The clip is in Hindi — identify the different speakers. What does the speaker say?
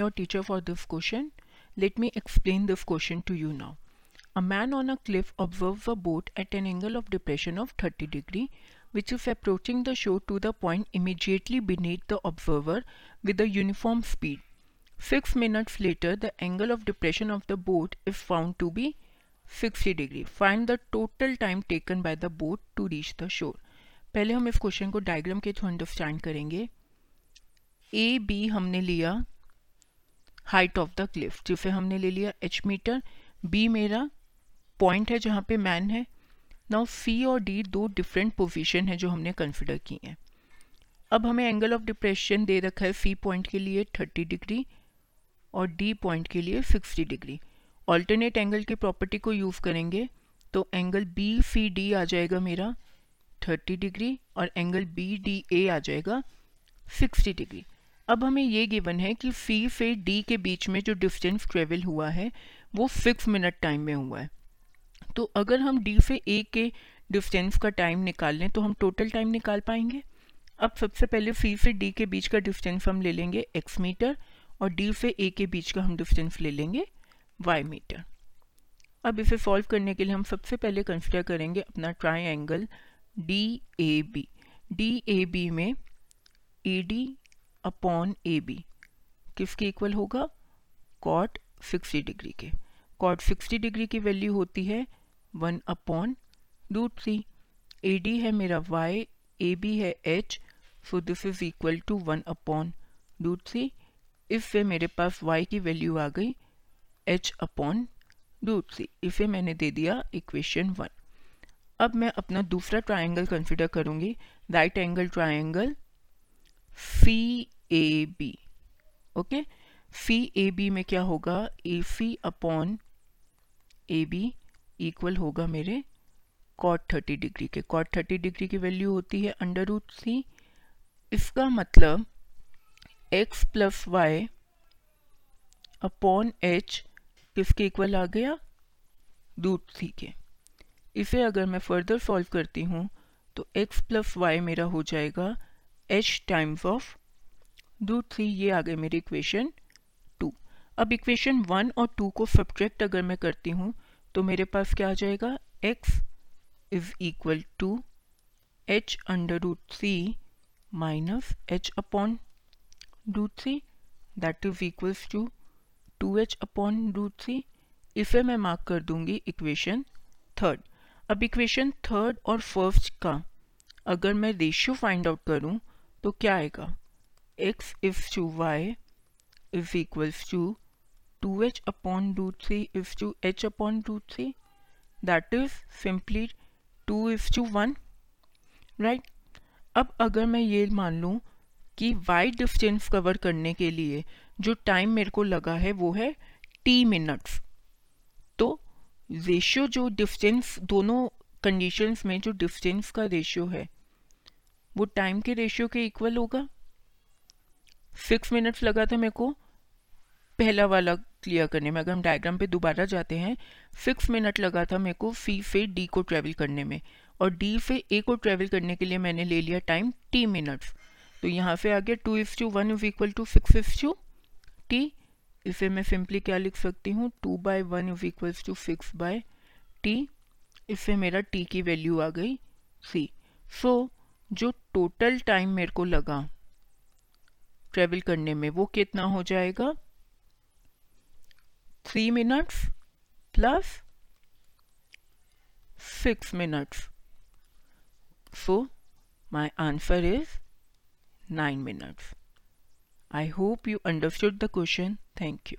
Speaker 1: your teacher for this question. Let me explain this question to you now. A man on a cliff observes a boat at an angle of depression of 30 degree which is approaching the shore to the point immediately beneath the observer with a uniform speed. Six minutes later, the angle of depression of the boat is found to be 60 degree. Find the total time taken by the boat to reach the shore. पहले हम इस क्वेश्चन को डायग्राम के थ्रू अंडरस्टैंड करेंगे ए बी हमने लिया हाइट ऑफ़ द क्लिफ जिसे हमने ले लिया एच मीटर बी मेरा पॉइंट है जहाँ पे मैन है. नाउ सी और डी दो डिफरेंट पोजीशन है जो हमने कंसिडर की हैं. अब हमें एंगल ऑफ़ डिप्रेशन दे रखा है सी पॉइंट के लिए 30 डिग्री और डी पॉइंट के लिए 60 डिग्री ऑल्टरनेट एंगल की प्रॉपर्टी को यूज़ करेंगे तो एंगल बी सी डी आ जाएगा मेरा 30 डिग्री और एंगल बी डी ए आ जाएगा 60 डिग्री अब हमें ये गिवन है कि सी से डी के बीच में जो डिस्टेंस ट्रेवल हुआ है, वो सिक्स मिनट टाइम में हुआ है। तो अगर हम डी से ए के डिस्टेंस का टाइम निकाल लें तो हम टोटल टाइम निकाल पाएँगे। अब सबसे पहले सी से डी के बीच का डिस्टेंस हम ले लेंगे एक्स मीटर और डी से ए के बीच का हम डिस्टेंस ले लेंगे वाई मीटर अब इसे सॉल्व करने के लिए हम सबसे पहले कंसिडर करेंगे अपना triangle D A B D A B में A D upon A B. किसके इक्वल होगा? कॉट 60 डिग्री के। कॉट 60 डिग्री की वैल्यू होती है one upon root three A D है मेरा वाई ए बी है H so this is equal to one upon root three इससे मेरे पास वाई की वैल्यू आ गई एच अपॉन रूट थ्री इसे मैंने दे दिया इक्वेशन वन अब मैं अपना दूसरा ट्राइंगल कंसिडर करूँगी। Right angle triangle C A B okay? C A B में क्या होगा? A C upon A B equal होगा मेरे कॉट थर्टी डिग्री के। कॉट थर्टी डिग्री की वैल्यू होती है अंडर रूट सी इसका मतलब X plus Y upon H किसके इक्वल आ गया? रूट सी के। इसे अगर मैं फर्दर सॉल्व करती हूँ तो x प्लस वाई मेरा हो जाएगा h times of root three ये आ गए मेरे इक्वेशन टू अब इक्वेशन वन और टू को सब्ट्रैक्ट अगर मैं करती हूँ तो मेरे पास क्या आ जाएगा? X is equal to H under root three minus H upon root three that is equals to two H upon root three इसे मैं मार्क कर दूँगी इक्वेशन थर्ड अब इक्वेशन थर्ड और फ़र्स्ट का, अगर मैं रेशियो फाइंड आउट करूँ तो क्या आएगा? X is two y is equals to two h upon root three is two h upon root three that is simply two is two one right अब अगर मैं ये मान लूँ कि y डिस्टेंस कवर करने के लिए जो टाइम मेरे को लगा है वो है t मिनट्स तो रेशियो जो डिस्टेंस दोनों कंडीशंस में जो डिस्टेंस का रेशियो है वो टाइम के रेशियो के इक्वल होगा। सिक्स मिनट्स लगा था मेरे को। पहला वाला क्लियर करने में अगर हम डायग्राम पे दोबारा जाते हैं सिक्स मिनट लगा था मेरे को सी से डी को ट्रेवल करने में। और डी से ए को ट्रेवल करने के लिए मैंने ले लिया टाइम टी मिनट्स तो यहाँ से आ गया two if two one is equal to six if two t इसे मैं सिंपली क्या लिख सकती हूँ? Two by one is equal to six by t इससे मेरा टी की वैल्यू आ गई सी सो so, जो टोटल टाइम मेरे को लगा ट्रेवल करने में वो कितना हो जाएगा three minutes plus six minutes so my answer is nine minutes I hope you understood the question. Thank you.